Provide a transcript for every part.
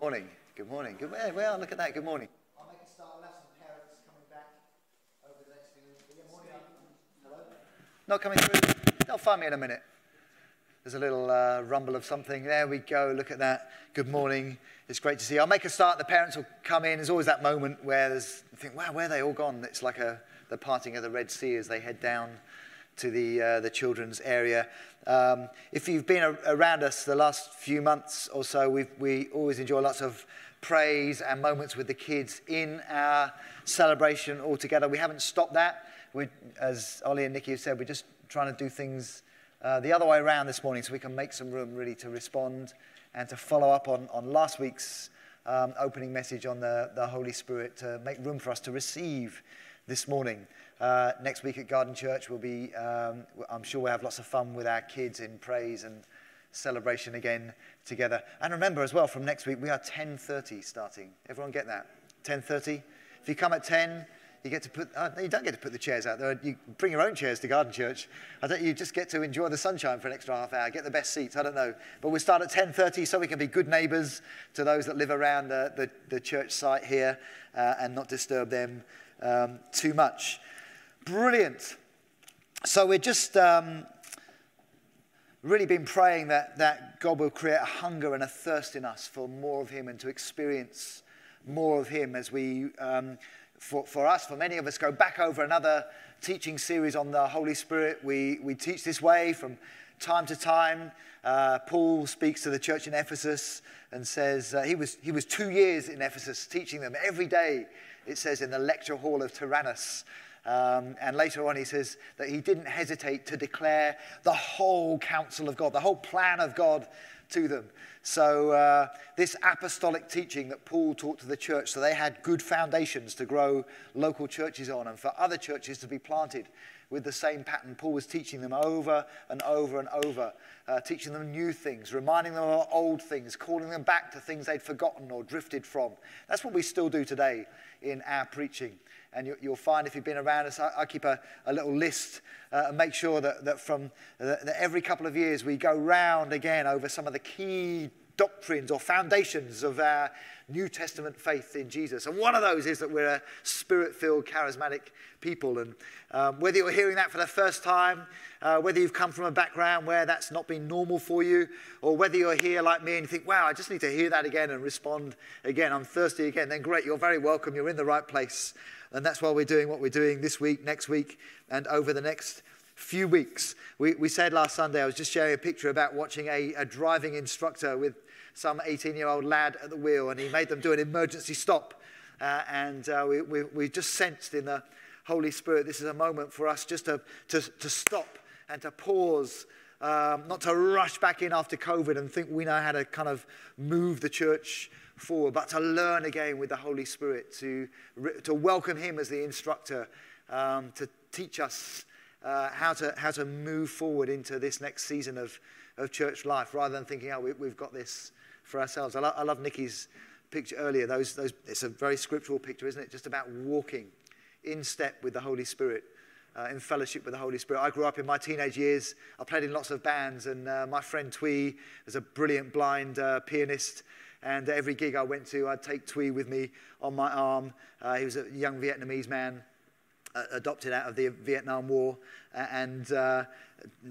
Morning. Good morning. Good morning. Well, look at that. Good morning. I'll make a start. I'll have some parents coming back over the next few. Good morning. Hello. Not coming through. They'll find me in a minute. There's a little uh, rumble of something. There we go. Look at that. Good morning. It's great to see you. I'll make a start. The parents will come in. There's always that moment where there's, you think, wow, where are they all gone? It's like a, the parting of the Red Sea as they head down to the, uh, the children's area. Um, if you've been a- around us the last few months or so, we've, we always enjoy lots of praise and moments with the kids in our celebration all together. We haven't stopped that. We, as Ollie and Nikki have said, we're just trying to do things uh, the other way around this morning so we can make some room really to respond and to follow up on, on last week's um, opening message on the, the Holy Spirit to make room for us to receive this morning. Uh, next week at Garden Church, we'll be, um, I'm sure we'll have lots of fun with our kids in praise and celebration again together. And remember as well, from next week, we are 10.30 starting. Everyone get that? 10.30? If you come at 10, you get to put, uh, you don't get to put the chairs out there. You bring your own chairs to Garden Church. I don't, you just get to enjoy the sunshine for an extra half hour, get the best seats, I don't know. But we start at 10.30 so we can be good neighbours to those that live around the, the, the church site here uh, and not disturb them um, too much. Brilliant. So we're just um, really been praying that, that God will create a hunger and a thirst in us for more of Him and to experience more of Him as we, um, for, for us, for many of us, go back over another teaching series on the Holy Spirit. We, we teach this way from time to time. Uh, Paul speaks to the church in Ephesus and says uh, he, was, he was two years in Ephesus teaching them every day, it says, in the lecture hall of Tyrannus. Um, and later on, he says that he didn't hesitate to declare the whole counsel of God, the whole plan of God to them. So, uh, this apostolic teaching that Paul taught to the church, so they had good foundations to grow local churches on and for other churches to be planted with the same pattern. Paul was teaching them over and over and over, uh, teaching them new things, reminding them of old things, calling them back to things they'd forgotten or drifted from. That's what we still do today in our preaching. And you, will find if you've been around us, I, I keep a, a, little list uh, and make sure that, that from that, every couple of years we go round again over some of the key doctrines or foundations of our New Testament faith in Jesus. And one of those is that we're a spirit filled, charismatic people. And um, whether you're hearing that for the first time, uh, whether you've come from a background where that's not been normal for you, or whether you're here like me and you think, wow, I just need to hear that again and respond again, I'm thirsty again, then great, you're very welcome, you're in the right place. And that's why we're doing what we're doing this week, next week, and over the next few weeks. We, we said last Sunday, I was just sharing a picture about watching a, a driving instructor with some 18 year old lad at the wheel, and he made them do an emergency stop. Uh, and uh, we, we, we just sensed in the Holy Spirit, this is a moment for us just to, to, to stop and to pause, um, not to rush back in after COVID and think we know how to kind of move the church forward, but to learn again with the Holy Spirit, to, to welcome Him as the instructor, um, to teach us uh, how, to, how to move forward into this next season of, of church life rather than thinking, oh, we, have got this for ourselves. I, lo- I love Nikki's picture earlier. Those, those, it's a very scriptural picture, isn't it? Just about walking in step with the Holy Spirit. Uh, in fellowship with the Holy Spirit. I grew up in my teenage years. I played in lots of bands, and uh, my friend Twee is a brilliant blind uh, pianist. And every gig I went to, I'd take Twee with me on my arm. Uh, he was a young Vietnamese man uh, adopted out of the Vietnam War, and uh,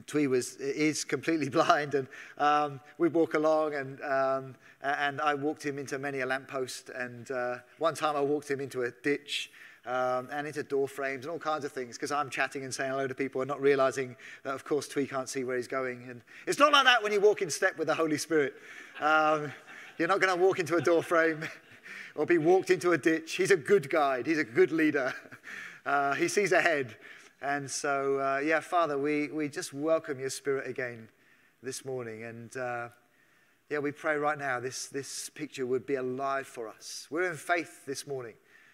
Twee was is completely blind, and um, we'd walk along, and um, and I walked him into many a lamppost, and uh, one time I walked him into a ditch. Um, and into door frames and all kinds of things because I'm chatting and saying hello to people and not realizing that, of course, Twee can't see where he's going. And it's not like that when you walk in step with the Holy Spirit. Um, you're not going to walk into a door frame or be walked into a ditch. He's a good guide, he's a good leader. Uh, he sees ahead. And so, uh, yeah, Father, we, we just welcome your spirit again this morning. And uh, yeah, we pray right now this, this picture would be alive for us. We're in faith this morning.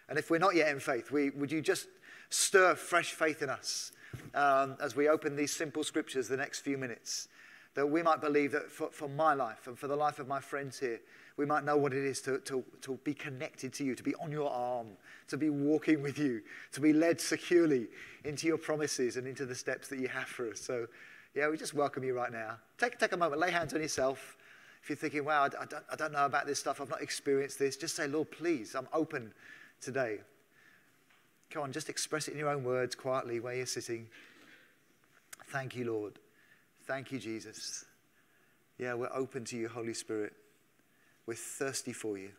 And if we're not yet in faith, we, would you just stir fresh faith in us um, as we open these simple scriptures the next few minutes? That we might believe that for, for my life and for the life of my friends here, we might know what it is to, to, to be connected to you, to be on your arm, to be walking with you, to be led securely into your promises and into the steps that you have for us. So, yeah, we just welcome you right now. Take, take a moment, lay hands on yourself. If you're thinking, wow, I, I, don't, I don't know about this stuff, I've not experienced this, just say, Lord, please, I'm open today. Come on, just express it in your own words quietly where you're sitting. Thank you, Lord. Thank you, Jesus. Yeah, we're open to you, Holy Spirit. We're thirsty for you.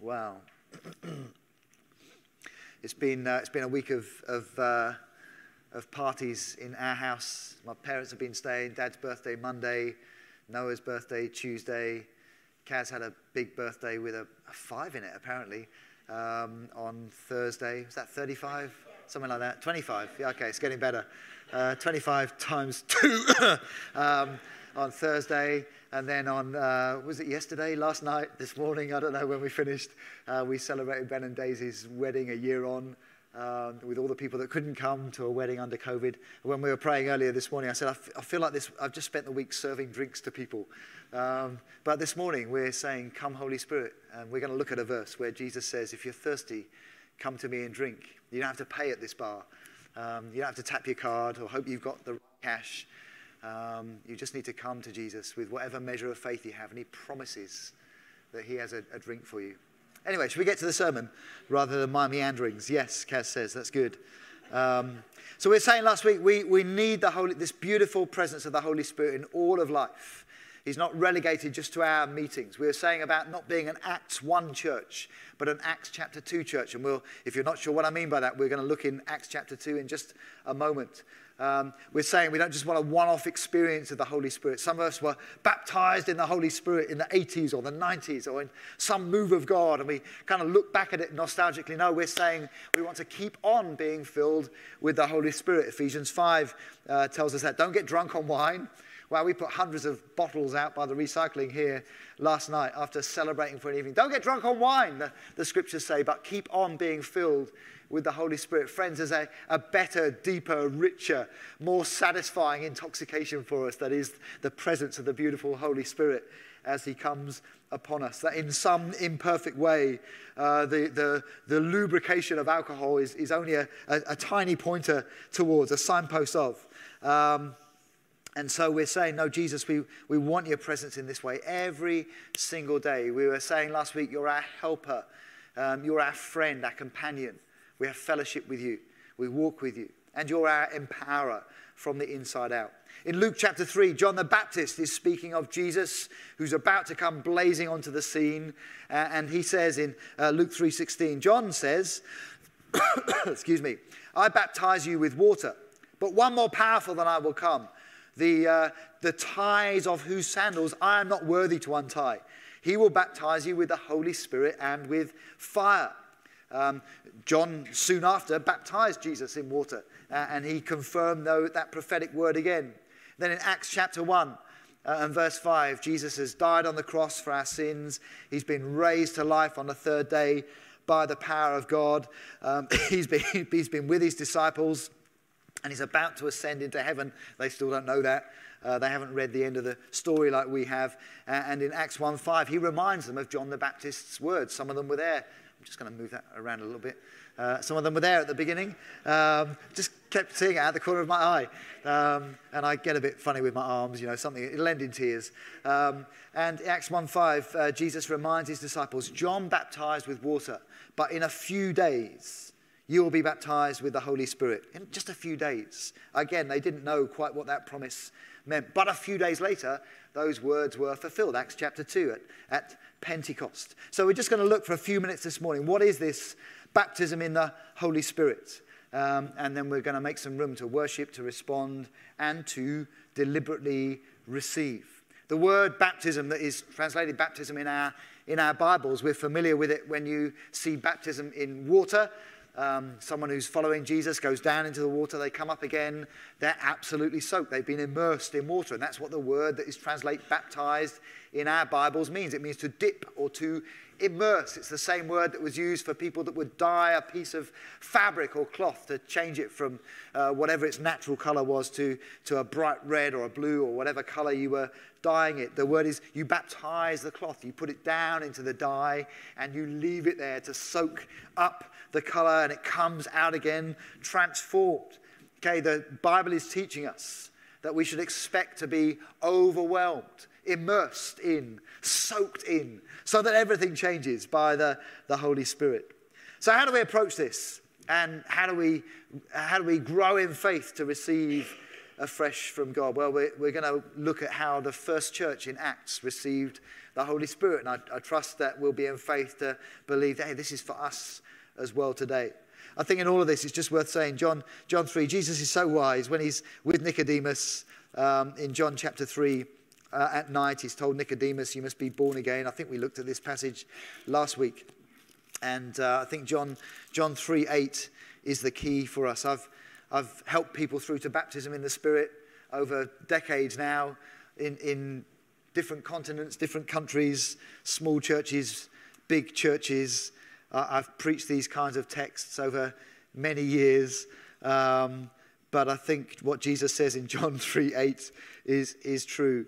Wow. it's, been, uh, it's been a week of, of, uh, of parties in our house. My parents have been staying. Dad's birthday Monday, Noah's birthday Tuesday. Kaz had a big birthday with a, a five in it, apparently, um, on Thursday. Was that 35? Something like that. 25. Yeah, okay, it's getting better. Uh, 25 times two um, on Thursday. And then on, uh, was it yesterday, last night, this morning, I don't know when we finished, uh, we celebrated Ben and Daisy's wedding a year on. Um, with all the people that couldn't come to a wedding under COVID. When we were praying earlier this morning, I said, I, f- I feel like this, I've just spent the week serving drinks to people. Um, but this morning, we're saying, Come, Holy Spirit. And we're going to look at a verse where Jesus says, If you're thirsty, come to me and drink. You don't have to pay at this bar. Um, you don't have to tap your card or hope you've got the cash. Um, you just need to come to Jesus with whatever measure of faith you have, and He promises that He has a, a drink for you. Anyway, should we get to the sermon rather than my meanderings? Yes, Kaz says, that's good. Um, so we were saying last week we, we need the Holy, this beautiful presence of the Holy Spirit in all of life. He's not relegated just to our meetings. We are saying about not being an Acts 1 church, but an Acts chapter 2 church. And we'll, if you're not sure what I mean by that, we're going to look in Acts chapter 2 in just a moment. Um, we're saying we don't just want a one off experience of the Holy Spirit. Some of us were baptized in the Holy Spirit in the 80s or the 90s or in some move of God, and we kind of look back at it nostalgically. No, we're saying we want to keep on being filled with the Holy Spirit. Ephesians 5 uh, tells us that. Don't get drunk on wine. Well, we put hundreds of bottles out by the recycling here last night after celebrating for an evening. Don't get drunk on wine, the, the scriptures say, but keep on being filled with the Holy Spirit. Friends, there's a, a better, deeper, richer, more satisfying intoxication for us that is the presence of the beautiful Holy Spirit as He comes upon us. That in some imperfect way, uh, the, the, the lubrication of alcohol is, is only a, a, a tiny pointer towards, a signpost of. Um, and so we're saying, no, Jesus, we, we want your presence in this way every single day. We were saying last week, you're our helper, um, you're our friend, our companion. We have fellowship with you. We walk with you. And you're our empowerer from the inside out. In Luke chapter 3, John the Baptist is speaking of Jesus who's about to come blazing onto the scene. Uh, and he says in uh, Luke 3:16, John says, excuse me, I baptize you with water, but one more powerful than I will come, the, uh, the ties of whose sandals I am not worthy to untie. He will baptize you with the Holy Spirit and with fire. Um, John soon after baptized Jesus in water, uh, and he confirmed though, that prophetic word again. Then in Acts chapter 1 uh, and verse 5, Jesus has died on the cross for our sins. He's been raised to life on the third day by the power of God. Um, he's, been, he's been with his disciples and he's about to ascend into heaven. They still don't know that. Uh, they haven't read the end of the story like we have. Uh, and in Acts 1:5, he reminds them of John the Baptist's words. Some of them were there. I'm just going to move that around a little bit. Uh, some of them were there at the beginning. Um, just kept seeing it out the corner of my eye. Um, and I get a bit funny with my arms, you know, something, it'll end in tears. Um, and Acts 1.5, uh, Jesus reminds his disciples, John baptized with water, but in a few days you will be baptized with the Holy Spirit. In just a few days. Again, they didn't know quite what that promise meant. But a few days later, those words were fulfilled. Acts chapter 2 at, at Pentecost. So we're just going to look for a few minutes this morning. What is this baptism in the Holy Spirit. Um, and then we're going to make some room to worship, to respond, and to deliberately receive. The word baptism that is translated baptism in our, in our Bibles, we're familiar with it when you see baptism in water. Um, someone who's following Jesus goes down into the water, they come up again, they're absolutely soaked. They've been immersed in water. And that's what the word that is translated baptized in our Bibles means. It means to dip or to immerse. It's the same word that was used for people that would dye a piece of fabric or cloth to change it from uh, whatever its natural color was to, to a bright red or a blue or whatever color you were dyeing it. The word is you baptize the cloth, you put it down into the dye, and you leave it there to soak up the color, and it comes out again transformed. Okay, the Bible is teaching us that we should expect to be overwhelmed immersed in, soaked in, so that everything changes by the, the Holy Spirit. So, how do we approach this? And how do we, how do we grow in faith to receive afresh from God? Well, we're, we're going to look at how the first church in Acts received the Holy Spirit. And I, I trust that we'll be in faith to believe that, hey, this is for us as well today. I think in all of this, it's just worth saying, John, John 3, Jesus is so wise when he's with Nicodemus um, in John chapter 3. Uh, at night, he's told Nicodemus, You must be born again. I think we looked at this passage last week. And uh, I think John, John 3 8 is the key for us. I've, I've helped people through to baptism in the Spirit over decades now in, in different continents, different countries, small churches, big churches. Uh, I've preached these kinds of texts over many years. Um, but I think what Jesus says in John 3 8 is, is true.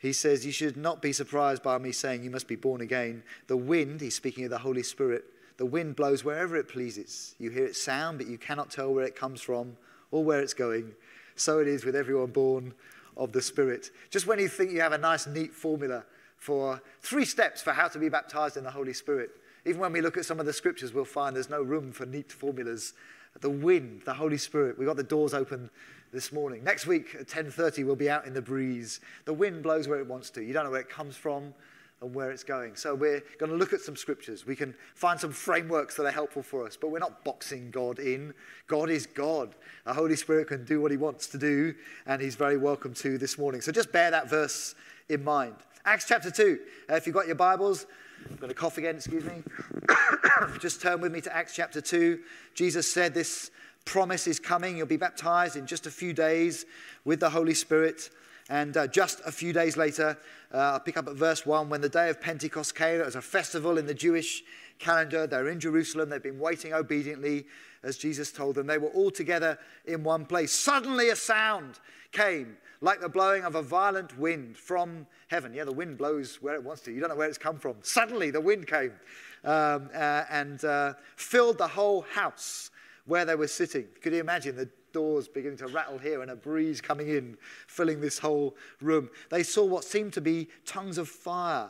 He says, You should not be surprised by me saying you must be born again. The wind, he's speaking of the Holy Spirit, the wind blows wherever it pleases. You hear its sound, but you cannot tell where it comes from or where it's going. So it is with everyone born of the Spirit. Just when you think you have a nice, neat formula for three steps for how to be baptized in the Holy Spirit, even when we look at some of the scriptures, we'll find there's no room for neat formulas. The wind, the Holy Spirit, we've got the doors open this morning. Next week at 10:30 we'll be out in the breeze. The wind blows where it wants to. You don't know where it comes from and where it's going. So we're going to look at some scriptures. We can find some frameworks that are helpful for us, but we're not boxing God in. God is God. The Holy Spirit can do what he wants to do, and he's very welcome to this morning. So just bear that verse in mind. Acts chapter 2. Uh, if you've got your Bibles, I'm going to cough again, excuse me. just turn with me to Acts chapter 2. Jesus said this promise is coming. You'll be baptized in just a few days with the Holy Spirit. And uh, just a few days later, uh, I'll pick up at verse 1. When the day of Pentecost came, it was a festival in the Jewish calendar. They're in Jerusalem. They've been waiting obediently as Jesus told them. They were all together in one place. Suddenly, a sound came like the blowing of a violent wind from heaven. Yeah, the wind blows where it wants to. You don't know where it's come from. Suddenly, the wind came um, uh, and uh, filled the whole house where they were sitting. Could you imagine the doors beginning to rattle here and a breeze coming in, filling this whole room. They saw what seemed to be tongues of fire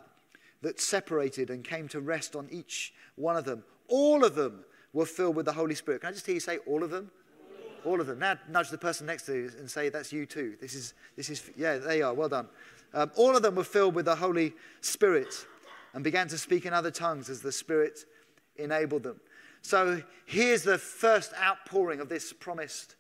that separated and came to rest on each one of them. All of them were filled with the Holy Spirit. Can I just hear you say all of them? All of them. Now nudge the person next to you and say, that's you too. This is, this is yeah, there you are. Well done. Um, all of them were filled with the Holy Spirit and began to speak in other tongues as the Spirit enabled them. So here's the first outpouring of this promised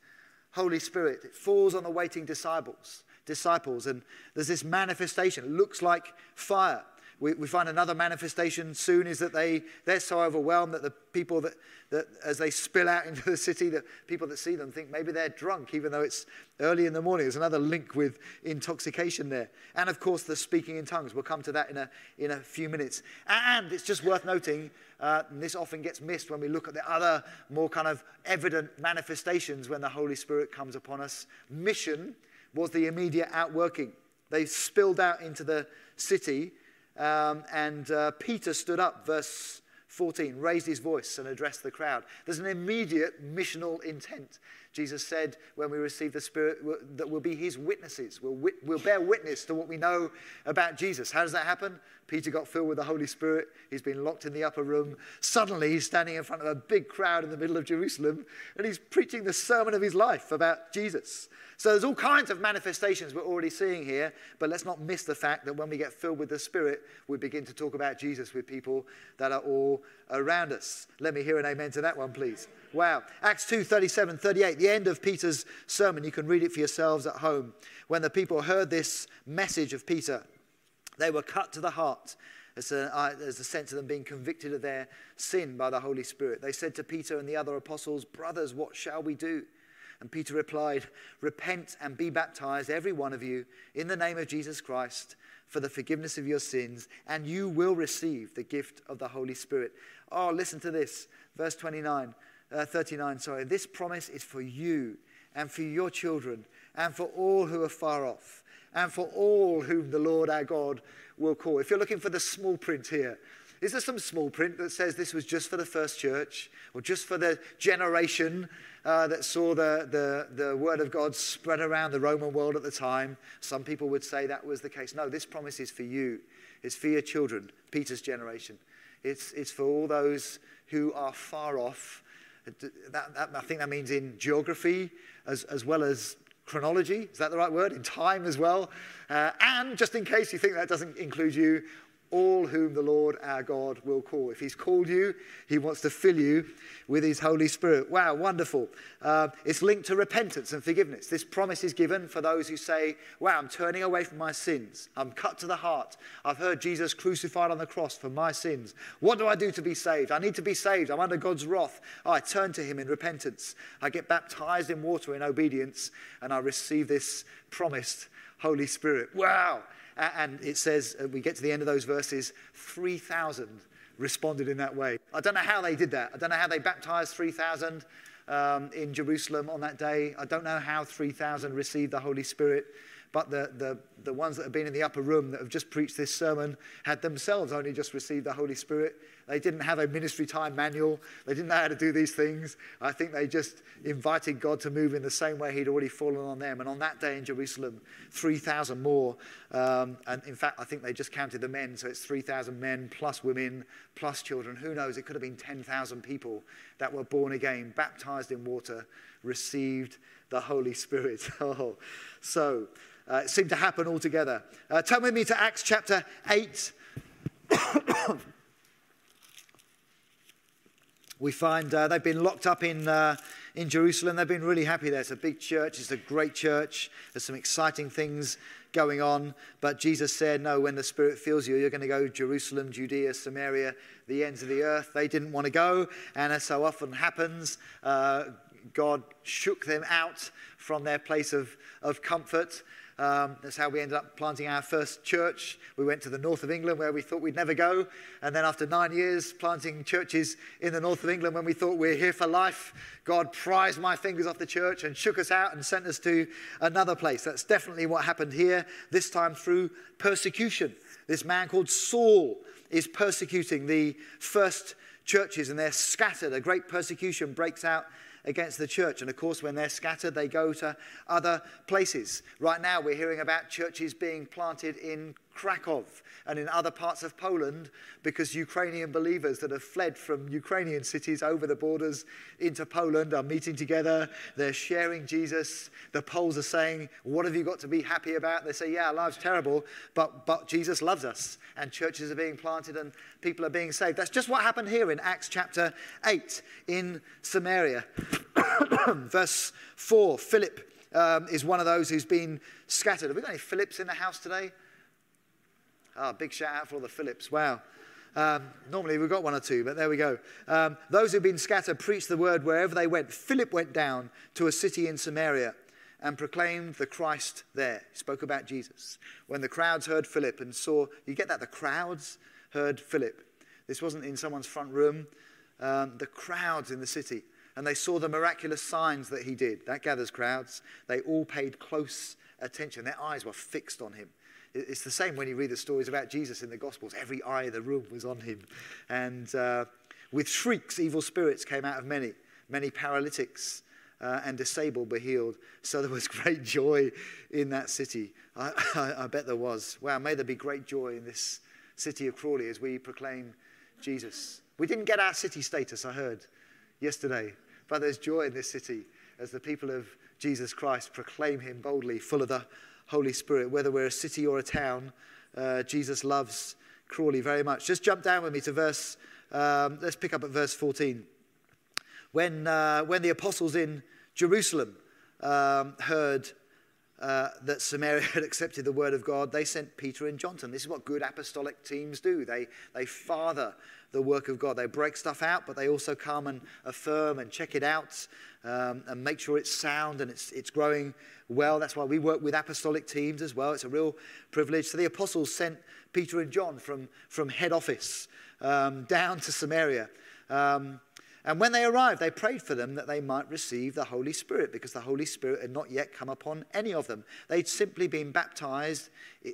Holy Spirit. It falls on the waiting disciples, disciples, and there's this manifestation. It looks like fire. We, we find another manifestation soon is that they, they're so overwhelmed that the people that, that, as they spill out into the city, the people that see them think maybe they're drunk, even though it's early in the morning. There's another link with intoxication there. And of course, the speaking in tongues. We'll come to that in a, in a few minutes. And it's just worth noting, uh, this often gets missed when we look at the other more kind of evident manifestations when the Holy Spirit comes upon us. Mission was the immediate outworking. They spilled out into the city um, and uh, Peter stood up, verse 14, raised his voice and addressed the crowd. There's an immediate missional intent. Jesus said, when we receive the Spirit, that we'll be his witnesses. We'll, we'll bear witness to what we know about Jesus. How does that happen? Peter got filled with the Holy Spirit. He's been locked in the upper room. Suddenly, he's standing in front of a big crowd in the middle of Jerusalem and he's preaching the sermon of his life about Jesus. So there's all kinds of manifestations we're already seeing here, but let's not miss the fact that when we get filled with the Spirit, we begin to talk about Jesus with people that are all around us. Let me hear an amen to that one, please. Wow. Acts 2 37, 38, the end of Peter's sermon. You can read it for yourselves at home. When the people heard this message of Peter, they were cut to the heart. There's a, uh, a sense of them being convicted of their sin by the Holy Spirit. They said to Peter and the other apostles, Brothers, what shall we do? And Peter replied, Repent and be baptized, every one of you, in the name of Jesus Christ, for the forgiveness of your sins, and you will receive the gift of the Holy Spirit. Oh, listen to this. Verse 29, uh, 39, sorry. This promise is for you and for your children and for all who are far off and for all whom the Lord our God will call. If you're looking for the small print here, Is there some small print that says this was just for the first church or just for the generation uh, that saw the, the, the word of God spread around the Roman world at the time? Some people would say that was the case. No, this promise is for you, it's for your children, Peter's generation. It's, it's for all those who are far off. That, that, I think that means in geography as, as well as chronology. Is that the right word? In time as well. Uh, and just in case you think that doesn't include you, all whom the Lord our God will call. If He's called you, He wants to fill you with His Holy Spirit. Wow, wonderful. Uh, it's linked to repentance and forgiveness. This promise is given for those who say, Wow, I'm turning away from my sins. I'm cut to the heart. I've heard Jesus crucified on the cross for my sins. What do I do to be saved? I need to be saved. I'm under God's wrath. I turn to Him in repentance. I get baptized in water in obedience, and I receive this promised Holy Spirit. Wow. And it says, uh, we get to the end of those verses, 3,000 responded in that way. I don't know how they did that. I don't know how they baptized 3,000 um, in Jerusalem on that day. I don't know how 3,000 received the Holy Spirit. But the, the, the ones that have been in the upper room that have just preached this sermon had themselves only just received the Holy Spirit. They didn't have a ministry time manual. They didn't know how to do these things. I think they just invited God to move in the same way He'd already fallen on them. And on that day in Jerusalem, 3,000 more. Um, and in fact, I think they just counted the men. So it's 3,000 men plus women plus children. Who knows? It could have been 10,000 people that were born again, baptized in water, received the Holy Spirit. Oh, so uh, it seemed to happen all together. Uh, turn with me to Acts chapter 8. we find uh, they've been locked up in, uh, in Jerusalem. They've been really happy there. It's a big church, it's a great church. There's some exciting things going on. But Jesus said, No, when the Spirit fills you, you're going to go Jerusalem, Judea, Samaria, the ends of the earth. They didn't want to go. And as so often happens, uh, God shook them out from their place of, of comfort. Um, that's how we ended up planting our first church. We went to the north of England where we thought we'd never go. And then after nine years planting churches in the north of England when we thought we we're here for life, God prized my fingers off the church and shook us out and sent us to another place. That's definitely what happened here, this time through persecution. This man called Saul is persecuting the first churches and they're scattered. A great persecution breaks out against the church. And of course, when they're scattered, they go to other places. Right now, we're hearing about churches being planted in Krakow and in other parts of Poland because Ukrainian believers that have fled from Ukrainian cities over the borders into Poland are meeting together. They're sharing Jesus. The Poles are saying, What have you got to be happy about? They say, Yeah, our life's terrible, but, but Jesus loves us. And churches are being planted and people are being saved. That's just what happened here in Acts chapter 8 in Samaria. Verse 4 Philip um, is one of those who's been scattered. Have we got any Philips in the house today? Ah, big shout out for all the Philips. Wow. Um, normally we've got one or two, but there we go. Um, those who've been scattered preached the word wherever they went. Philip went down to a city in Samaria and proclaimed the Christ there. He spoke about Jesus. When the crowds heard Philip and saw, you get that? The crowds heard Philip. This wasn't in someone's front room. Um, the crowds in the city. And they saw the miraculous signs that he did. That gathers crowds. They all paid close attention. Their eyes were fixed on him. It's the same when you read the stories about Jesus in the Gospels. Every eye in the room was on him. And uh, with shrieks, evil spirits came out of many. Many paralytics uh, and disabled were healed. So there was great joy in that city. I, I, I bet there was. Wow, may there be great joy in this city of Crawley as we proclaim Jesus. We didn't get our city status, I heard yesterday, but there's joy in this city as the people of Jesus Christ proclaim him boldly, full of the Holy Spirit, whether we're a city or a town. Uh, Jesus loves Crawley very much. Just jump down with me to verse, um, let's pick up at verse 14. When, uh, when the apostles in Jerusalem um, heard uh, that Samaria had accepted the word of God, they sent Peter and John. This is what good apostolic teams do. They, they father the work of God. They break stuff out, but they also come and affirm and check it out um, and make sure it's sound and it's, it's growing well. That's why we work with apostolic teams as well. It's a real privilege. So the apostles sent Peter and John from, from head office um, down to Samaria. Um, And when they arrived, they prayed for them that they might receive the Holy Spirit, because the Holy Spirit had not yet come upon any of them. They'd simply been baptized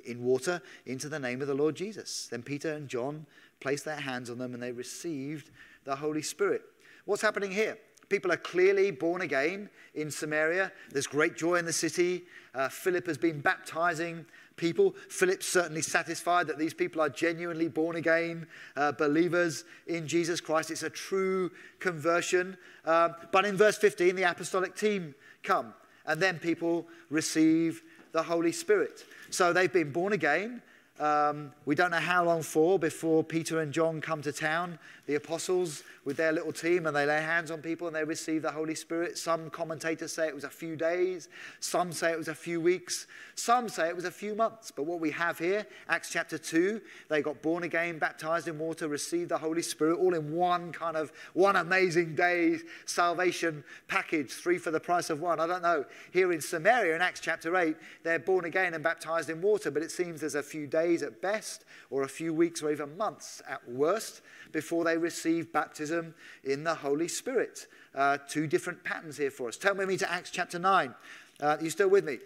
in water into the name of the Lord Jesus. Then Peter and John placed their hands on them and they received the Holy Spirit. What's happening here? People are clearly born again in Samaria. There's great joy in the city. Uh, Philip has been baptizing people. Philip's certainly satisfied that these people are genuinely born again uh, believers in Jesus Christ. It's a true conversion. Uh, but in verse 15, the apostolic team come, and then people receive the Holy Spirit. So they've been born again. Um, we don't know how long for before Peter and John come to town, the apostles with their little team, and they lay hands on people and they receive the Holy Spirit. Some commentators say it was a few days, some say it was a few weeks, some say it was a few months. But what we have here, Acts chapter 2, they got born again, baptized in water, received the Holy Spirit, all in one kind of one amazing day salvation package, three for the price of one. I don't know. Here in Samaria, in Acts chapter 8, they're born again and baptized in water, but it seems there's a few days days at best, or a few weeks or even months at worst, before they receive baptism in the Holy Spirit. Uh, two different patterns here for us. Turn with me to Acts chapter 9. Uh, you still with me?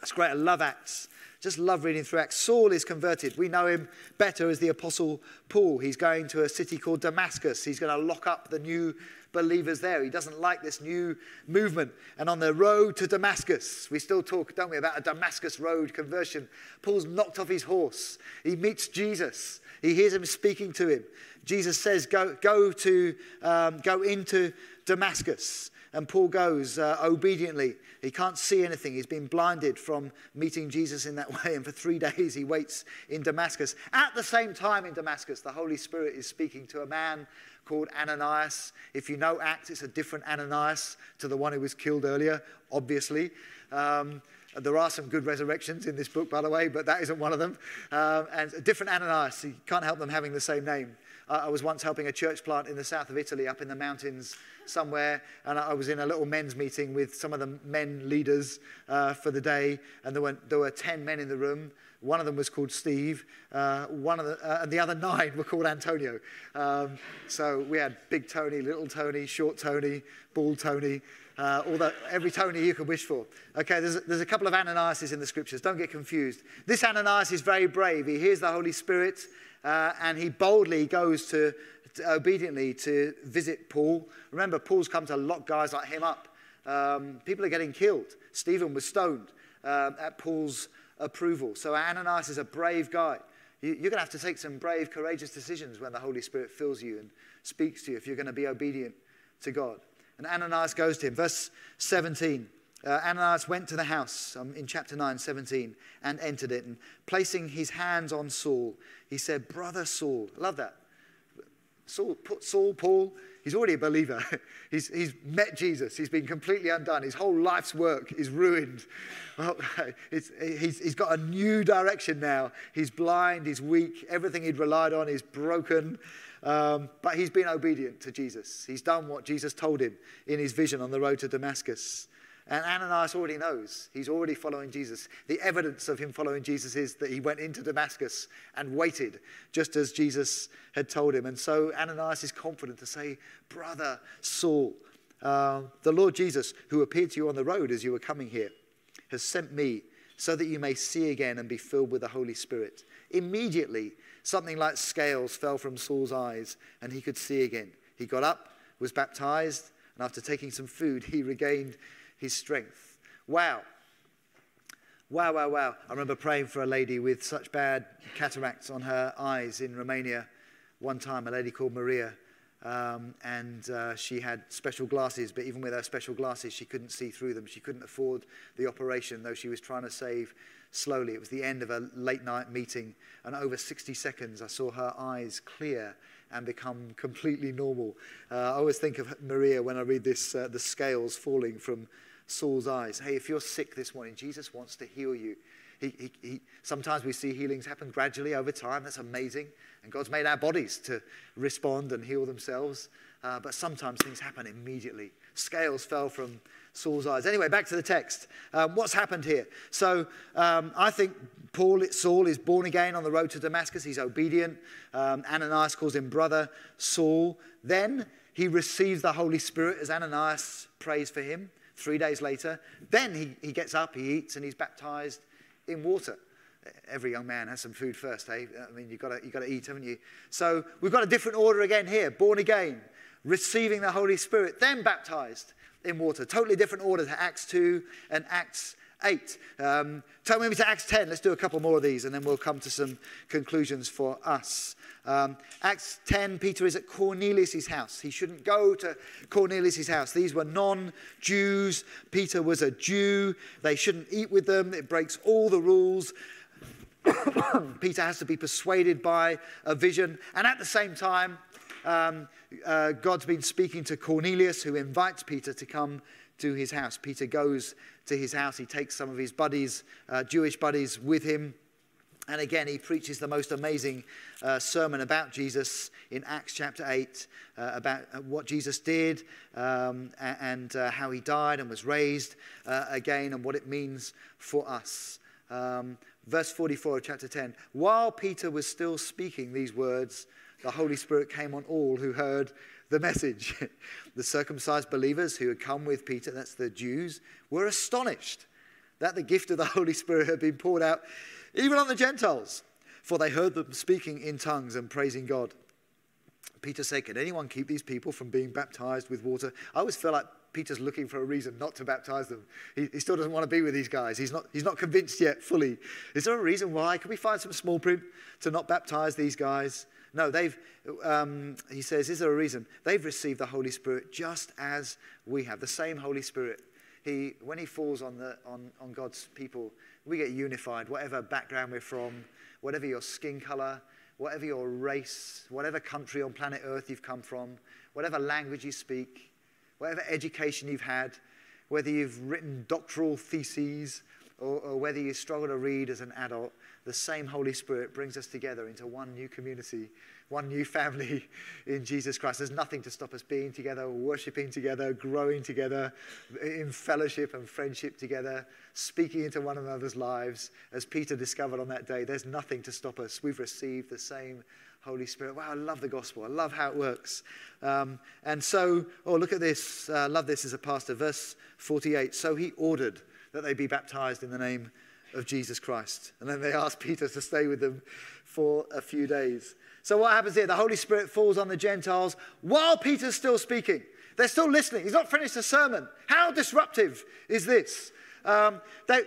That's great. I love Acts. Just love reading through Acts. Saul is converted. We know him better as the Apostle Paul. He's going to a city called Damascus. He's going to lock up the new believers there. He doesn't like this new movement. And on the road to Damascus, we still talk, don't we, about a Damascus road conversion. Paul's knocked off his horse. He meets Jesus. He hears him speaking to him. Jesus says, Go, go, to, um, go into Damascus. And Paul goes uh, obediently. He can't see anything. He's been blinded from meeting Jesus in that way. And for three days, he waits in Damascus. At the same time, in Damascus, the Holy Spirit is speaking to a man called Ananias. If you know Acts, it's a different Ananias to the one who was killed earlier, obviously. Um, there are some good resurrections in this book, by the way, but that isn't one of them. Um, and a different Ananias. You can't help them having the same name. I was once helping a church plant in the south of Italy, up in the mountains somewhere, and I was in a little men's meeting with some of the men leaders uh, for the day, and there were, there were 10 men in the room, one of them was called Steve. Uh, one of the, uh, and the other nine were called Antonio. Um, so we had Big Tony, Little Tony, Short Tony, Bald Tony, uh, all the, every Tony you could wish for. Okay, there's, there's a couple of Ananias in the scriptures. Don't get confused. This Ananias is very brave. He hears the Holy Spirit uh, and he boldly goes to, to, obediently to visit Paul. Remember, Paul's come to lock guys like him up. Um, people are getting killed. Stephen was stoned uh, at Paul's approval. So Ananias is a brave guy. You're going to have to take some brave, courageous decisions when the Holy Spirit fills you and speaks to you if you're going to be obedient to God. And Ananias goes to him. Verse 17. Uh, Ananias went to the house um, in chapter 9, 17, and entered it. And placing his hands on Saul, he said, Brother Saul. Love that. Saul, Saul, Paul, he's already a believer. he's, he's met Jesus. He's been completely undone. His whole life's work is ruined. Well, he's, he's got a new direction now. He's blind, he's weak. Everything he'd relied on is broken. Um, but he's been obedient to Jesus. He's done what Jesus told him in his vision on the road to Damascus. And Ananias already knows. He's already following Jesus. The evidence of him following Jesus is that he went into Damascus and waited, just as Jesus had told him. And so Ananias is confident to say, Brother Saul, uh, the Lord Jesus, who appeared to you on the road as you were coming here, has sent me so that you may see again and be filled with the Holy Spirit. Immediately, something like scales fell from Saul's eyes, and he could see again. He got up, was baptized, and after taking some food, he regained his strength. Wow. Wow, wow, wow. I remember praying for a lady with such bad cataracts on her eyes in Romania one time, a lady called Maria. Um, and uh, she had special glasses, but even with her special glasses, she couldn't see through them. She couldn't afford the operation, though she was trying to save slowly. It was the end of a late night meeting, and over 60 seconds, I saw her eyes clear and become completely normal. Uh, I always think of Maria when I read this, uh, the scales falling from Saul's eyes. Hey, if you're sick this morning, Jesus wants to heal you. He, he, he, sometimes we see healings happen gradually over time. That's amazing. And God's made our bodies to respond and heal themselves. Uh, but sometimes things happen immediately. Scales fell from Saul's eyes. Anyway, back to the text. Um, what's happened here? So um, I think Paul, Saul is born again on the road to Damascus. He's obedient. Um, Ananias calls him brother Saul. Then he receives the Holy Spirit as Ananias prays for him. Three days later, then he, he gets up, he eats, and he's baptized in water. Every young man has some food first, eh? I mean, you've got got to eat, haven't you? So we've got a different order again here born again, receiving the Holy Spirit, then baptized in water. Totally different order to Acts 2 and Acts 8. Um, turn with me to Acts 10. Let's do a couple more of these and then we'll come to some conclusions for us. Um, Acts 10, Peter is at Cornelius' house. He shouldn't go to Cornelius' house. These were non Jews. Peter was a Jew. They shouldn't eat with them. It breaks all the rules. Peter has to be persuaded by a vision. And at the same time, um, uh, God's been speaking to Cornelius, who invites Peter to come to his house. Peter goes to his house. He takes some of his buddies, uh, Jewish buddies, with him. And again, he preaches the most amazing uh, sermon about Jesus in Acts chapter 8, uh, about uh, what Jesus did um, and uh, how he died and was raised uh, again and what it means for us. Um, verse 44 of chapter 10 While Peter was still speaking these words, the Holy Spirit came on all who heard the message. the circumcised believers who had come with Peter, that's the Jews, were astonished that the gift of the Holy Spirit had been poured out even on the Gentiles, for they heard them speaking in tongues and praising God. Peter said, Can anyone keep these people from being baptized with water? I always feel like Peter's looking for a reason not to baptize them. He, he, still doesn't want to be with these guys. He's not, he's not convinced yet fully. Is there a reason why? Can we find some small print to not baptize these guys? No, they've, um, he says, is there a reason? They've received the Holy Spirit just as we have, the same Holy Spirit. He, when he falls on, the, on, on God's people, we get unified, whatever background we're from, whatever your skin color, whatever your race, whatever country on planet Earth you've come from, whatever language you speak, whatever education you've had, whether you've written doctoral theses or, or, whether you struggle to read as an adult, the same Holy Spirit brings us together into one new community one new family in Jesus Christ. There's nothing to stop us being together, worshiping together, growing together, in fellowship and friendship together, speaking into one another's lives. As Peter discovered on that day, there's nothing to stop us. We've received the same Holy Spirit. Wow, I love the gospel. I love how it works. Um, and so, oh, look at this. Uh, love this as a pastor. Verse 48. So he ordered that they be baptized in the name of Jesus Christ. And then they asked Peter to stay with them for a few days. So what happens here? The Holy Spirit falls on the Gentiles while Peter's still speaking. They're still listening. He's not finished the sermon. How disruptive is this? Um, they,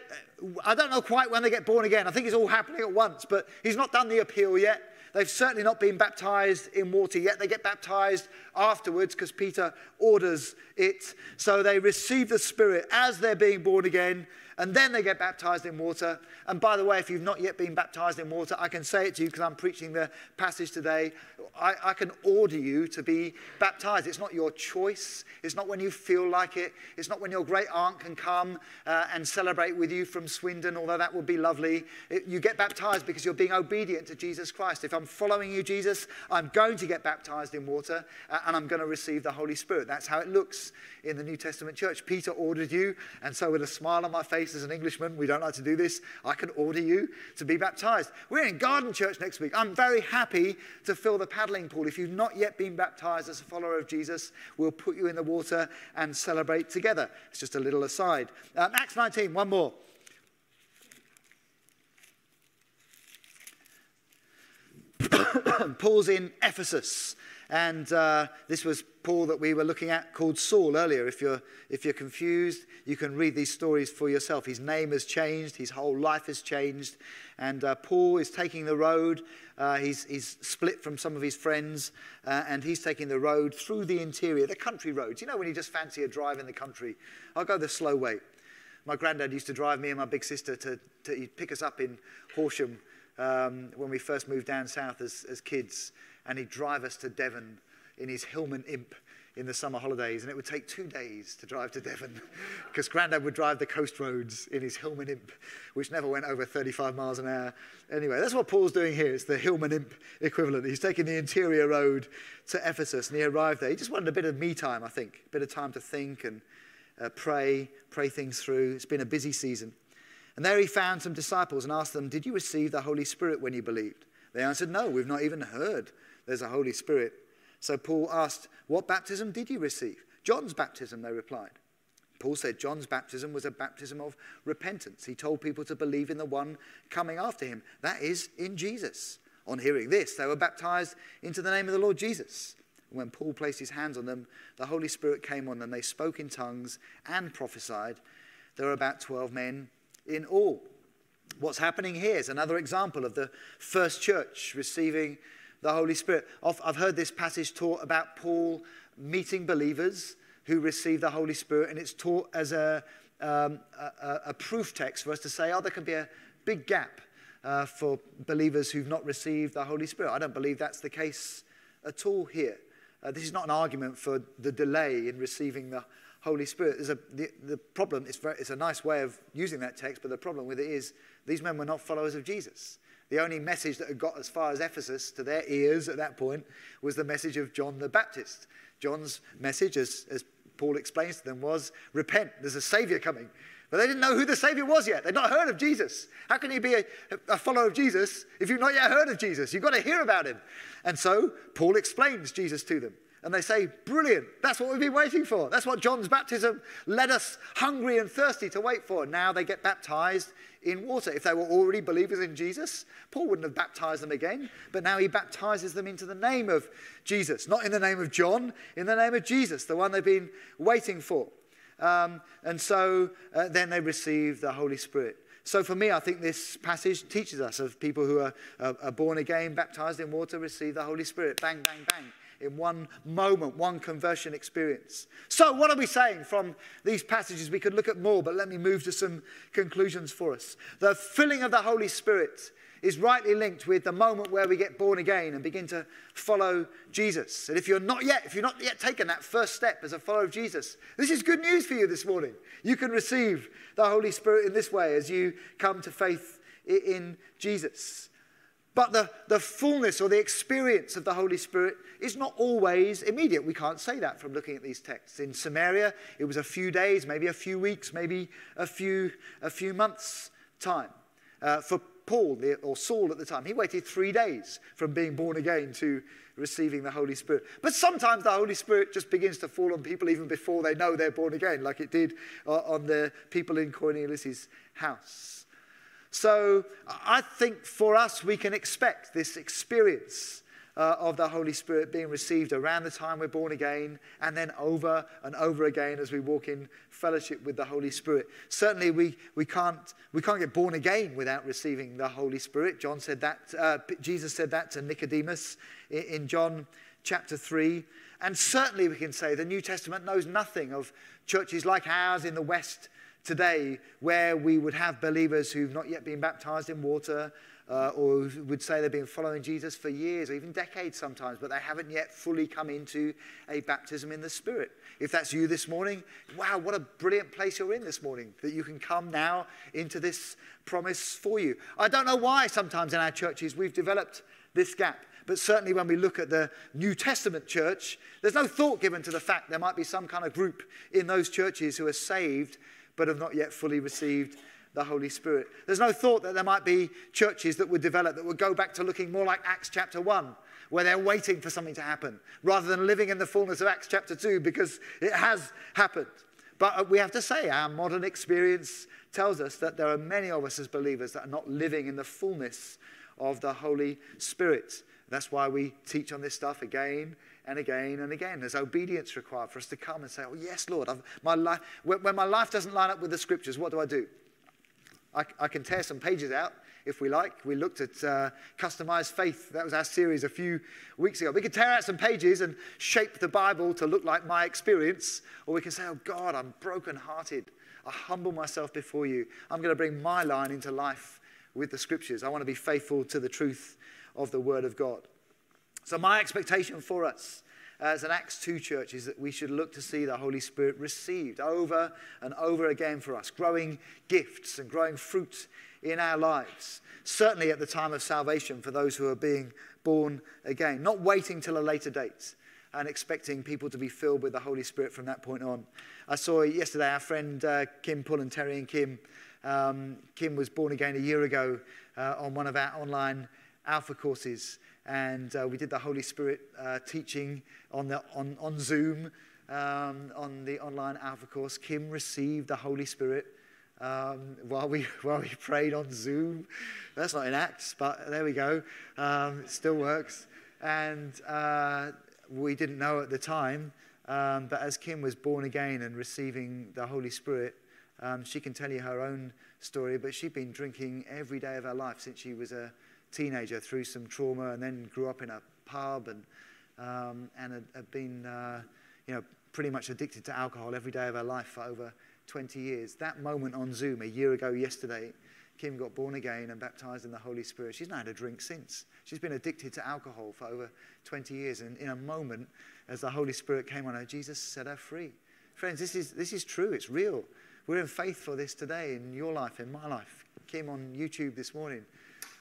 I don't know quite when they get born again. I think it's all happening at once, but he's not done the appeal yet. They've certainly not been baptized in water yet. They get baptized afterwards because Peter orders it. So they receive the Spirit as they're being born again and then they get baptized in water. And by the way, if you've not yet been baptized in water, I can say it to you because I'm preaching the passage today. I, I, can order you to be baptized. It's not your choice. It's not when you feel like it. It's not when your great aunt can come uh, and celebrate with you from Swindon, although that would be lovely. It, you get baptized because you're being obedient to Jesus Christ. If I'm following you, Jesus, I'm going to get baptized in water uh, and I'm going to receive the Holy Spirit. That's how it looks in the New Testament church. Peter ordered you, and so with a smile on my face as an Englishman, we don't like to do this, I can order you to be baptized. We're in Garden Church next week. I'm very happy to fill the paddling pool. If you've not yet been baptized as a follower of Jesus, we'll put you in the water and celebrate together. It's just a little aside. Um, Acts 19, one more. Paul's in Ephesus. And uh, this was Paul that we were looking at called Saul earlier. If you're, if you're confused, you can read these stories for yourself. His name has changed, his whole life has changed. And uh, Paul is taking the road. Uh, he's, he's split from some of his friends, uh, and he's taking the road through the interior, the country roads. You know, when you just fancy a drive in the country, I'll go the slow way. My granddad used to drive me and my big sister to, to pick us up in Horsham um, when we first moved down south as, as kids and he'd drive us to Devon in his Hillman Imp in the summer holidays, and it would take two days to drive to Devon because Grandad would drive the coast roads in his Hillman Imp, which never went over 35 miles an hour. Anyway, that's what Paul's doing here. It's the Hillman Imp equivalent. He's taking the interior road to Ephesus, and he arrived there. He just wanted a bit of me time, I think, a bit of time to think and uh, pray, pray things through. It's been a busy season. And there he found some disciples and asked them, Did you receive the Holy Spirit when you believed? They answered, No, we've not even heard there's a Holy Spirit. So Paul asked, What baptism did you receive? John's baptism, they replied. Paul said John's baptism was a baptism of repentance. He told people to believe in the one coming after him, that is, in Jesus. On hearing this, they were baptized into the name of the Lord Jesus. When Paul placed his hands on them, the Holy Spirit came on them. They spoke in tongues and prophesied. There were about 12 men in all. What's happening here is another example of the first church receiving the Holy Spirit. I've heard this passage taught about Paul meeting believers who receive the Holy Spirit, and it's taught as a, um, a, a, proof text for us to say, oh, there can be a big gap uh, for believers who've not received the Holy Spirit. I don't believe that's the case at all here. Uh, this is not an argument for the delay in receiving the Holy Spirit. There's a, the, the problem, it's, very, it's a nice way of using that text, but the problem with it is these men were not followers of Jesus. The only message that had got as far as Ephesus to their ears at that point was the message of John the Baptist. John's message, as, as Paul explains to them, was repent, there's a Savior coming. But they didn't know who the Savior was yet. They'd not heard of Jesus. How can you be a, a, follower of Jesus if you've not yet heard of Jesus? You've got to hear about him. And so Paul explains Jesus to them. And they say, Brilliant, that's what we've been waiting for. That's what John's baptism led us hungry and thirsty to wait for. Now they get baptized in water. If they were already believers in Jesus, Paul wouldn't have baptized them again, but now he baptizes them into the name of Jesus, not in the name of John, in the name of Jesus, the one they've been waiting for. Um, and so uh, then they receive the Holy Spirit. So for me, I think this passage teaches us of people who are, uh, are born again, baptized in water, receive the Holy Spirit. Bang, bang, bang in one moment, one conversion experience. So, what are we saying from these passages? We could look at more, but let me move to some conclusions for us. The filling of the Holy Spirit is rightly linked with the moment where we get born again and begin to follow Jesus. And if you're not yet, if you're not yet taken that first step as a follower of Jesus, this is good news for you this morning. You can receive the Holy Spirit in this way as you come to faith in Jesus. But the, the fullness or the experience of the Holy Spirit is not always immediate. We can't say that from looking at these texts. In Samaria, it was a few days, maybe a few weeks, maybe a few, a few months' time. Uh, for Paul or Saul at the time, he waited three days from being born again to receiving the Holy Spirit. But sometimes the Holy Spirit just begins to fall on people even before they know they're born again, like it did uh, on the people in Cornelius' house. So I think for us, we can expect this experience uh, of the Holy Spirit being received around the time we're born again and then over and over again as we walk in fellowship with the Holy Spirit. Certainly, we, we, can't, we can't get born again without receiving the Holy Spirit. John said that, uh, Jesus said that to Nicodemus in, in John chapter 3. And certainly, we can say the New Testament knows nothing of churches like ours in the West today where we would have believers who've not yet been baptized in water uh, or would say they've been following Jesus for years or even decades sometimes, but they haven't yet fully come into a baptism in the Spirit. If that's you this morning, wow, what a brilliant place you're in this morning that you can come now into this promise for you. I don't know why sometimes in our churches we've developed this gap. But certainly, when we look at the New Testament church, there's no thought given to the fact there might be some kind of group in those churches who are saved but have not yet fully received the Holy Spirit. There's no thought that there might be churches that would develop that would go back to looking more like Acts chapter 1, where they're waiting for something to happen, rather than living in the fullness of Acts chapter 2, because it has happened. But uh, we have to say, our modern experience tells us that there are many of us as believers that are not living in the fullness of the Holy Spirit. That's why we teach on this stuff again and again and again. There's obedience required for us to come and say, Oh, yes, Lord, I've, my life, when, when, my life doesn't line up with the scriptures, what do I do? I, I can tear some pages out if we like. We looked at uh, customized faith. That was our series a few weeks ago. We could tear out some pages and shape the Bible to look like my experience, or we can say, Oh, God, I'm brokenhearted. I humble myself before you. I'm going to bring my line into life with the scriptures. I want to be faithful to the truth of the Word of God. So, my expectation for us as an Acts 2 church is that we should look to see the Holy Spirit received over and over again for us, growing gifts and growing fruit in our lives. Certainly at the time of salvation for those who are being born again, not waiting till a later date and expecting people to be filled with the Holy Spirit from that point on. I saw yesterday our friend uh, Kim Pullen, Terry and Kim. Um, Kim was born again a year ago uh, on one of our online Alpha courses, and uh, we did the Holy Spirit uh, teaching on, the, on, on Zoom um, on the online Alpha course. Kim received the Holy Spirit um, while, we, while we prayed on Zoom. That's not in Acts, but there we go. Um, it still works. And uh, we didn't know at the time, um, but as Kim was born again and receiving the Holy Spirit, um, she can tell you her own story, but she'd been drinking every day of her life since she was a teenager through some trauma and then grew up in a pub and, um, and had, had been, uh, you know, pretty much addicted to alcohol every day of her life for over 20 years. That moment on Zoom a year ago yesterday, Kim got born again and baptized in the Holy Spirit. She's not had a drink since. She's been addicted to alcohol for over 20 years. And in a moment, as the Holy Spirit came on her, Jesus set her free. Friends, this is, this is true. It's real. We're in faith for this today in your life, in my life. Kim on YouTube this morning,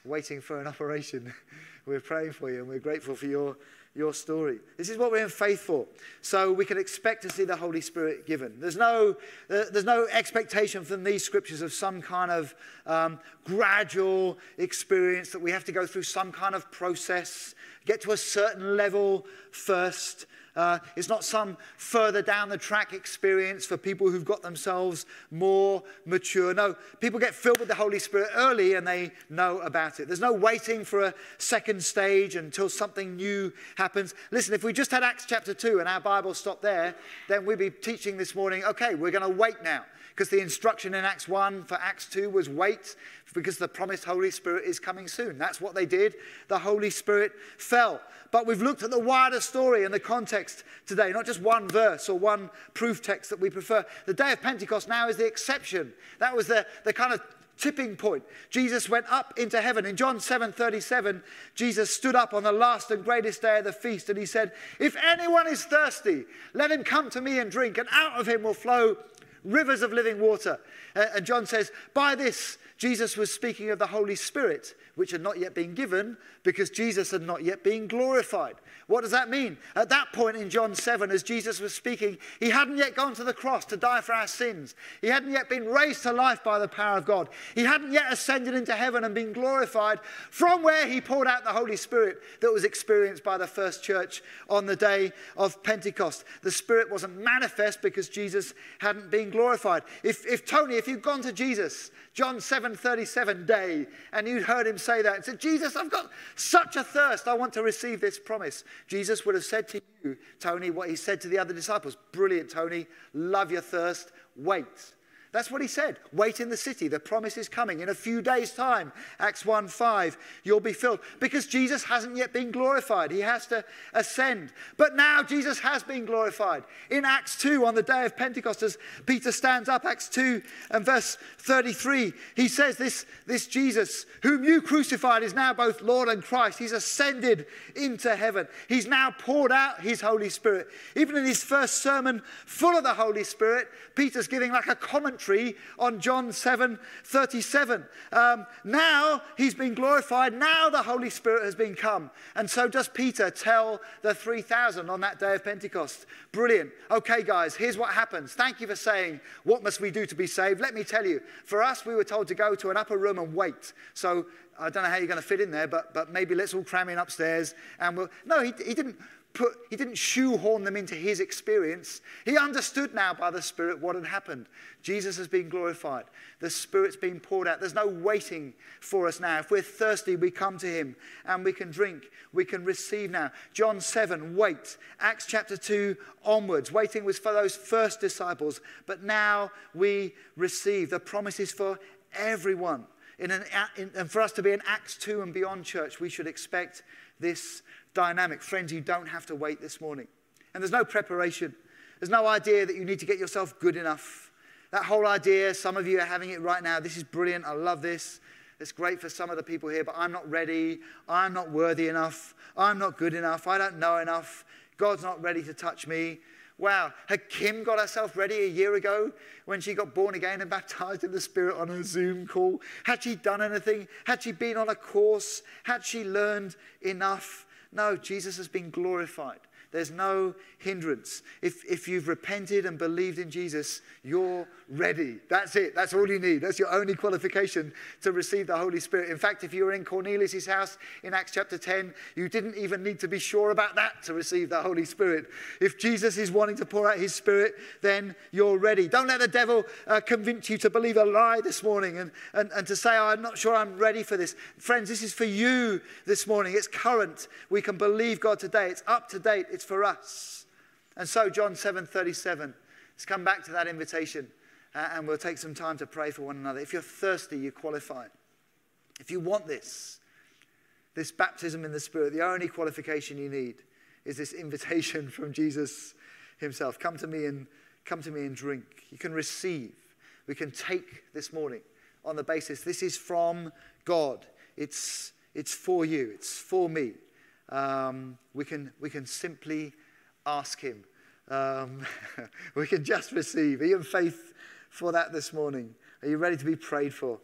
waiting for an operation. we're praying for you and we're grateful for your your story. This is what we're in faith for. So we can expect to see the Holy Spirit given. There's no, uh, there's no expectation from these scriptures of some kind of um, gradual experience that we have to go through some kind of process, get to a certain level first. Uh, it's not some further down the track experience for people who've got themselves more mature. No, people get filled with the Holy Spirit early and they know about it. There's no waiting for a second stage until something new happens. Listen, if we just had Acts chapter 2 and our Bible stopped there, then we'd be teaching this morning, okay, we're going to wait now because the instruction in Acts 1 for Acts 2 was wait because the promised Holy Spirit is coming soon. That's what they did. The Holy Spirit fell. But we've looked at the wider story and the context today, not just one verse or one proof text that we prefer. The day of Pentecost now is the exception. That was the, the kind of tipping point. Jesus went up into heaven. In John 7 37, Jesus stood up on the last and greatest day of the feast and he said, If anyone is thirsty, let him come to me and drink, and out of him will flow rivers of living water. Uh, and John says, By this, Jesus was speaking of the Holy Spirit, which had not yet been given because Jesus had not yet been glorified. What does that mean? At that point in John 7, as Jesus was speaking, he hadn't yet gone to the cross to die for our sins. He hadn't yet been raised to life by the power of God. He hadn't yet ascended into heaven and been glorified from where he poured out the Holy Spirit that was experienced by the first church on the day of Pentecost. The Spirit wasn't manifest because Jesus hadn't been glorified. If, if Tony, if you'd gone to Jesus, John 7 37 day, and you'd heard him say that and said, Jesus, I've got such a thirst, I want to receive this promise. Jesus would have said to you, Tony, what he said to the other disciples Brilliant, Tony, love your thirst, wait. That's what he said. Wait in the city. The promise is coming. In a few days' time, Acts 1 5, you'll be filled. Because Jesus hasn't yet been glorified. He has to ascend. But now Jesus has been glorified. In Acts 2, on the day of Pentecost, as Peter stands up, Acts 2 and verse 33, he says, This, this Jesus, whom you crucified, is now both Lord and Christ. He's ascended into heaven. He's now poured out his Holy Spirit. Even in his first sermon, full of the Holy Spirit, Peter's giving like a comment commentary on John 7 37. Um, now he's been glorified. Now the Holy Spirit has been come. And so does Peter tell the 3,000 on that day of Pentecost. Brilliant. Okay, guys, here's what happens. Thank you for saying, What must we do to be saved? Let me tell you. For us, we were told to go to an upper room and wait. So I don't know how you're going to fit in there, but, but maybe let's all cram in upstairs. And we'll. No, he, he didn't put, he didn't shoehorn them into his experience. He understood now by the Spirit what had happened. Jesus has been glorified. The Spirit's been poured out. There's no waiting for us now. If we're thirsty, we come to him and we can drink. We can receive now. John 7, wait. Acts chapter 2 onwards. Waiting was for those first disciples, but now we receive. The promise is for everyone. In an, in, and for us to be an Acts 2 and beyond church, we should expect this dynamic. Friends, you don't have to wait this morning. And there's no preparation. There's no idea that you need to get yourself good enough. That whole idea, some of you are having it right now. This is brilliant. I love this. It's great for some of the people here, but I'm not ready. I'm not worthy enough. I'm not good enough. I don't know enough. God's not ready to touch me. Wow, had Kim got herself ready a year ago when she got born again and baptized in the Spirit on a Zoom call? Had she done anything? Had she been on a course? Had she learned enough? No, Jesus has been glorified. There's no hindrance. If, if you've repented and believed in Jesus, you're ready. That's it. That's all you need. That's your only qualification to receive the Holy Spirit. In fact, if you were in Cornelius' house in Acts chapter 10, you didn't even need to be sure about that to receive the Holy Spirit. If Jesus is wanting to pour out his Spirit, then you're ready. Don't let the devil uh, convince you to believe a lie this morning and, and, and to say, oh, I'm not sure I'm ready for this. Friends, this is for you this morning. It's current. We can believe God today. It's up to date. It's for us. And so, John 7 37, let's come back to that invitation uh, and we'll take some time to pray for one another. If you're thirsty, you qualify. If you want this, this baptism in the Spirit, the only qualification you need is this invitation from Jesus himself. Come to me and come to me and drink. You can receive. We can take this morning on the basis this is from God. It's, it's for you. It's for me um, we, can, we can simply ask Him. Um, we can just receive. In faith for that this morning? Are you ready to be prayed for?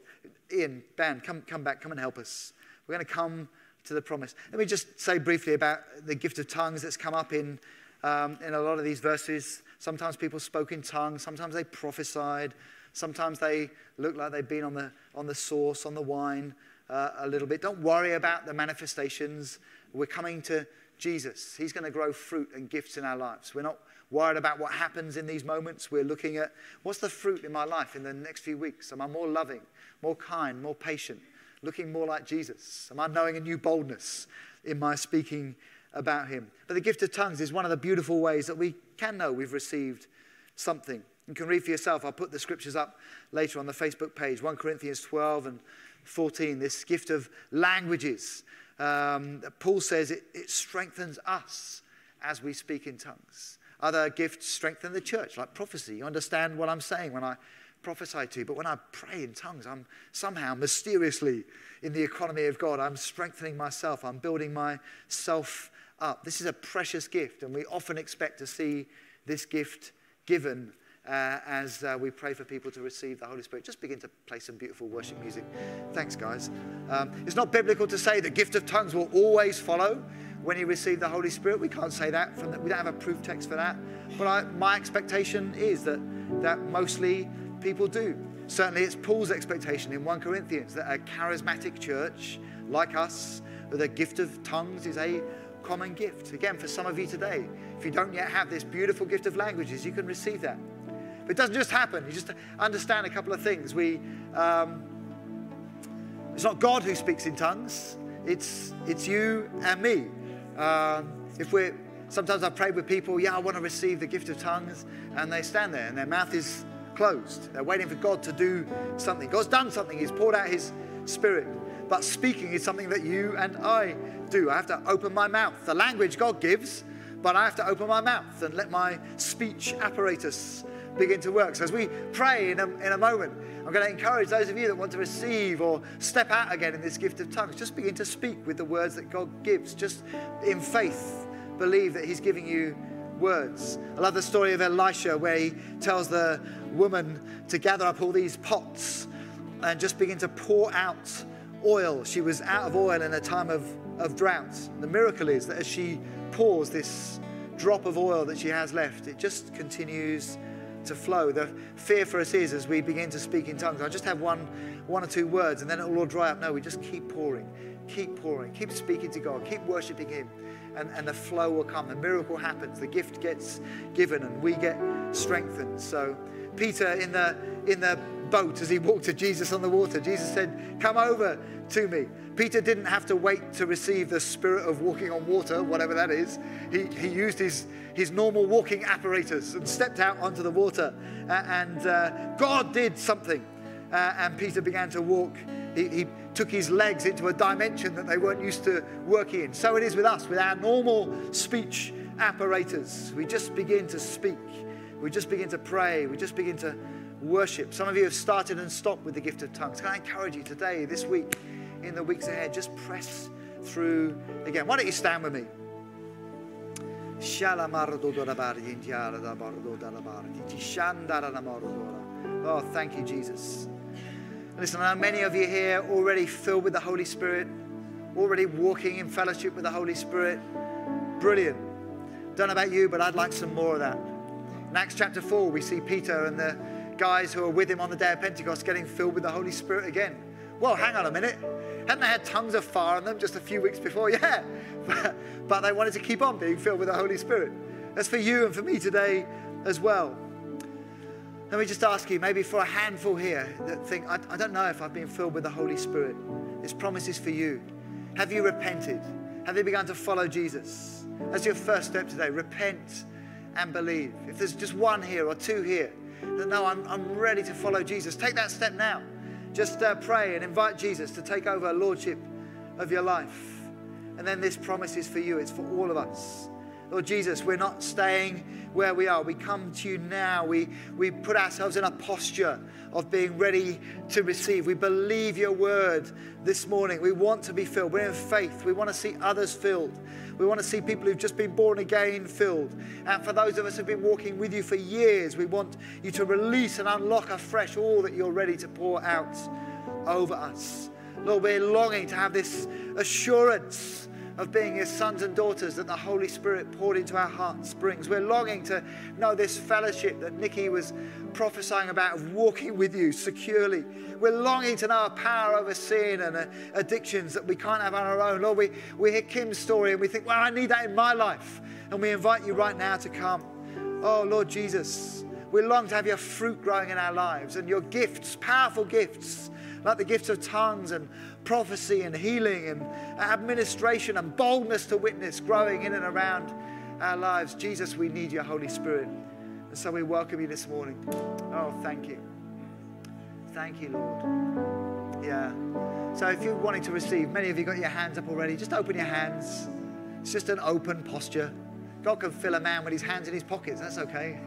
Ian, Dan, come, come back, come and help us. We're going to come to the promise. Let me just say briefly about the gift of tongues that's come up in, um, in a lot of these verses. Sometimes people spoke in tongues, sometimes they prophesied, sometimes they looked like they'd been on the, on the sauce, on the wine uh, a little bit. Don't worry about the manifestations. We're coming to Jesus. He's going to grow fruit and gifts in our lives. We're not worried about what happens in these moments. We're looking at what's the fruit in my life in the next few weeks? Am I more loving, more kind, more patient, looking more like Jesus? Am I knowing a new boldness in my speaking about him? But the gift of tongues is one of the beautiful ways that we can know we've received something. You can read for yourself. I'll put the scriptures up later on the Facebook page 1 Corinthians 12 and 14. This gift of languages um, Paul says it, it strengthens us as we speak in tongues. Other gifts strengthen the church, like prophecy. You understand what I'm saying when I prophesy to you. But when I pray in tongues, I'm somehow mysteriously in the economy of God. I'm strengthening myself, I'm building myself up. This is a precious gift, and we often expect to see this gift given uh, as uh, we pray for people to receive the Holy Spirit. Just begin to play some beautiful worship music. Thanks, guys. Um, it's not biblical to say the gift of tongues will always follow when you receive the Holy Spirit. We can't say that. From the, we don't have a proof text for that. But I, my expectation is that, that mostly people do. Certainly, it's Paul's expectation in 1 Corinthians that a charismatic church like us, with a gift of tongues, is a common gift. Again, for some of you today, if you don't yet have this beautiful gift of languages, you can receive that. But it doesn't just happen. You just understand a couple of things. We, um, it's not God who speaks in tongues. It's, it's you and me. Um, if we're, sometimes I've prayed with people, yeah, I want to receive the gift of tongues, and they stand there and their mouth is closed. They're waiting for God to do something. God's done something. He's poured out His Spirit. But speaking is something that you and I do. I have to open my mouth. The language God gives, but I have to open my mouth and let my speech apparatus begin to work. So as we pray in a, in a moment, I'm going to encourage those of you that want to receive or step out again in this gift of tongues, just begin to speak with the words that God gives. Just in faith, believe that He's giving you words. I love the story of Elisha where he tells the woman to gather up all these pots and just begin to pour out oil. She was out of oil in a time of, of drought. The miracle is that as she pours this drop of oil that she has left, it just continues to flow. The fear for us is as we begin to speak in tongues, I just have one, one or two words and then it will all dry up. No, we just keep pouring, keep pouring, keep speaking to God, keep worshiping Him, and, and the flow will come. The miracle happens, the gift gets given, and we get strengthened. So, Peter in the in the boat as he walked to Jesus on the water, Jesus said, Come over to me. Peter didn't have to wait to receive the spirit of walking on water, whatever that is. He, he used his, his normal walking apparatus and stepped out onto the water. Uh, and uh, God did something. Uh, and Peter began to walk. He, he took his legs into a dimension that they weren't used to working in. So it is with us, with our normal speech apparatus. We just begin to speak. We just begin to pray. We just begin to worship. Some of you have started and stopped with the gift of tongues. Can I encourage you today, this week, in the weeks ahead, just press through again. Why don't you stand with me? Oh, thank you, Jesus. Listen, I know many of you here already filled with the Holy Spirit, already walking in fellowship with the Holy Spirit. Brilliant. Don't know about you, but I'd like some more of that. In Acts chapter 4, we see Peter and the guys who are with him on the day of Pentecost getting filled with the Holy Spirit again. Well, hang on a minute. Hadn't they had tongues of fire on them just a few weeks before? Yeah. But, but they wanted to keep on being filled with the Holy Spirit. That's for you and for me today as well. Let me just ask you, maybe for a handful here that think, I, I don't know if I've been filled with the Holy Spirit. This promise is for you. Have you repented? Have you begun to follow Jesus? That's your first step today, repent and believe. If there's just one here or two here that no, I'm, I'm ready to follow Jesus, take that step now. Just uh, pray and invite Jesus to take over lordship of your life. And then this promise is for you, it's for all of us. Lord Jesus, we're not staying where we are. We come to you now. We, we put ourselves in a posture of being ready to receive. We believe your word this morning. We want to be filled. We're in faith. We want to see others filled. We want to see people who've just been born again filled. And for those of us who've been walking with you for years, we want you to release and unlock afresh all that you're ready to pour out over us. Lord, we're longing to have this assurance of being his sons and daughters that the Holy Spirit poured into our hearts brings. We're longing to know this fellowship that Nikki was prophesying about of walking with you securely. We're longing to know a power over sin and uh, addictions that we can't have on our own. Lord, we, we hear Kim's story and we think, well, I need that in my life. And we invite you right now to come. Oh, Lord Jesus, we long to have your fruit growing in our lives and your gifts, powerful gifts, like the gifts of tongues and prophecy and healing and administration and boldness to witness growing in and around our lives. Jesus, we need your Holy Spirit. And so we welcome you this morning. Oh, thank you. Thank you, Lord. Yeah. So if you're wanting to receive, many of you got your hands up already, just open your hands. It's just an open posture. God can fill a man with his hands in his pockets. That's okay.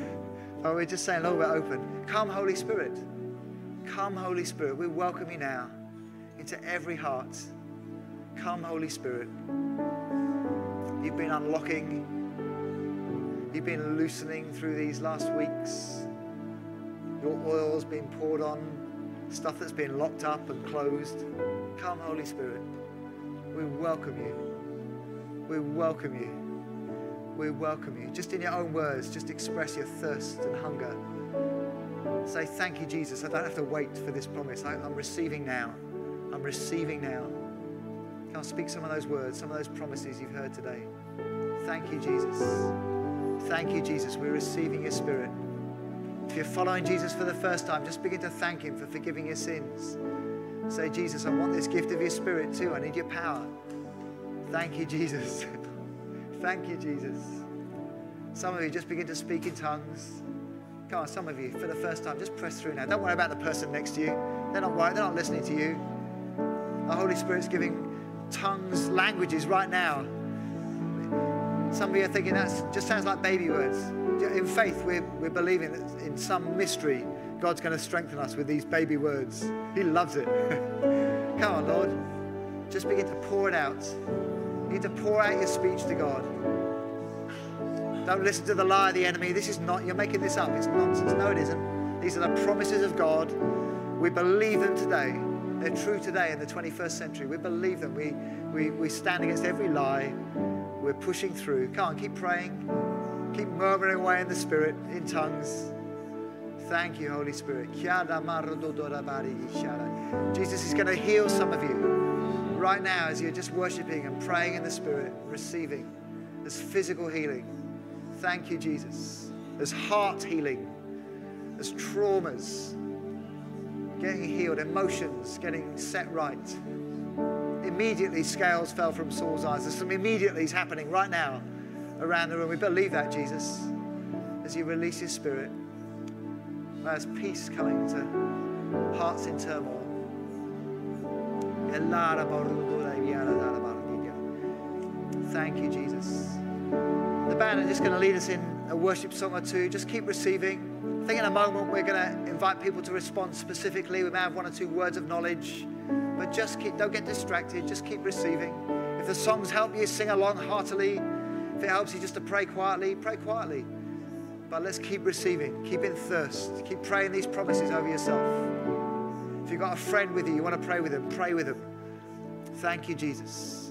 but we're just saying, Lord, we're open. Come, Holy Spirit. Come, Holy Spirit. We welcome you now into every heart. Come, Holy Spirit. You've been unlocking, you've been loosening through these last weeks. Your oil's been poured on, stuff that's been locked up and closed. Come, Holy Spirit. We welcome you. We welcome you. We welcome you. Just in your own words, just express your thirst and hunger. Say, Thank you, Jesus. I don't have to wait for this promise. I, am receiving now. I'm receiving now. Can I speak some of those words, some of those promises you've heard today? Thank you, Jesus. Thank you, Jesus. We're receiving your spirit. If you're following Jesus for the first time, just begin to thank him for forgiving your sins. Say, Jesus, I want this gift of your spirit too. I need your power. Thank you, Jesus. thank you, Jesus. Some of you just begin to speak in tongues. Come on, some of you, for the first time, just press through now. Don't worry about the person next to you. They're not worried, they're not listening to you. The Holy Spirit's giving tongues, languages right now. Some of you are thinking that just sounds like baby words. In faith, we're, we're believing that in some mystery, God's going to strengthen us with these baby words. He loves it. Come on, Lord. Just begin to pour it out. You need to pour out your speech to God. Don't listen to the lie of the enemy. This is not, you're making this up. It's nonsense. No, it isn't. These are the promises of God. We believe them today. They're true today in the 21st century. We believe them. We, we, we stand against every lie. We're pushing through. Come on, keep praying. Keep murmuring away in the Spirit, in tongues. Thank you, Holy Spirit. Jesus is going to heal some of you right now as you're just worshiping and praying in the Spirit, receiving. There's physical healing. Thank you, Jesus. There's heart healing. There's traumas getting healed, emotions getting set right. Immediately, scales fell from Saul's eyes. There's some immediately's happening right now around the room. We believe that, Jesus, as you release His Spirit. There's peace coming to hearts in turmoil. Thank you, Jesus. The band are just going to lead us in a worship song or two. Just keep receiving. I think in a moment we're going to invite people to respond specifically. We may have one or two words of knowledge, but just keep, don't get distracted. Just keep receiving. If the songs help you, sing along heartily. If it helps you just to pray quietly, pray quietly. But let's keep receiving, keep in thirst, keep praying these promises over yourself. If you've got a friend with you, you want to pray with them, pray with them. Thank you, Jesus.